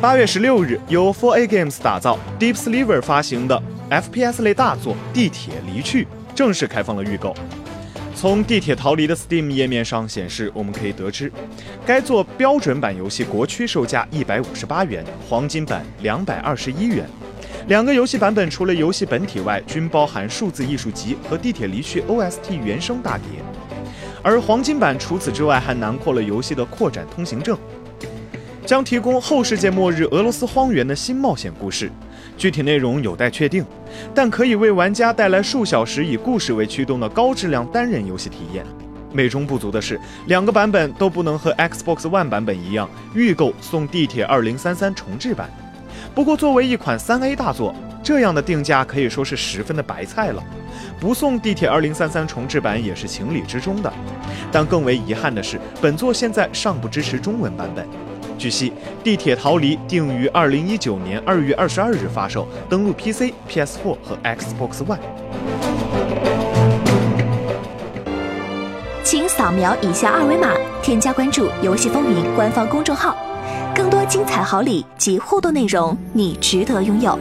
八月十六日，由 Four A Games 打造、Deep Silver 发行的 FPS 类大作《地铁离去》正式开放了预购。从《地铁逃离》的 Steam 页面上显示，我们可以得知，该作标准版游戏国区售价一百五十八元，黄金版两百二十一元。两个游戏版本除了游戏本体外，均包含数字艺术集和《地铁离去》OST 原声大碟。而黄金版除此之外，还囊括了游戏的扩展通行证。将提供后世界末日俄罗斯荒原的新冒险故事，具体内容有待确定，但可以为玩家带来数小时以故事为驱动的高质量单人游戏体验。美中不足的是，两个版本都不能和 Xbox One 版本一样预购送《地铁2033》重置版。不过，作为一款 3A 大作，这样的定价可以说是十分的白菜了。不送《地铁2033》重置版也是情理之中的。但更为遗憾的是，本作现在尚不支持中文版本。据悉，《地铁逃离》定于二零一九年二月二十二日发售，登陆 PC、PS4 和 Xbox One。请扫描以下二维码，添加关注“游戏风云”官方公众号，更多精彩好礼及互动内容，你值得拥有。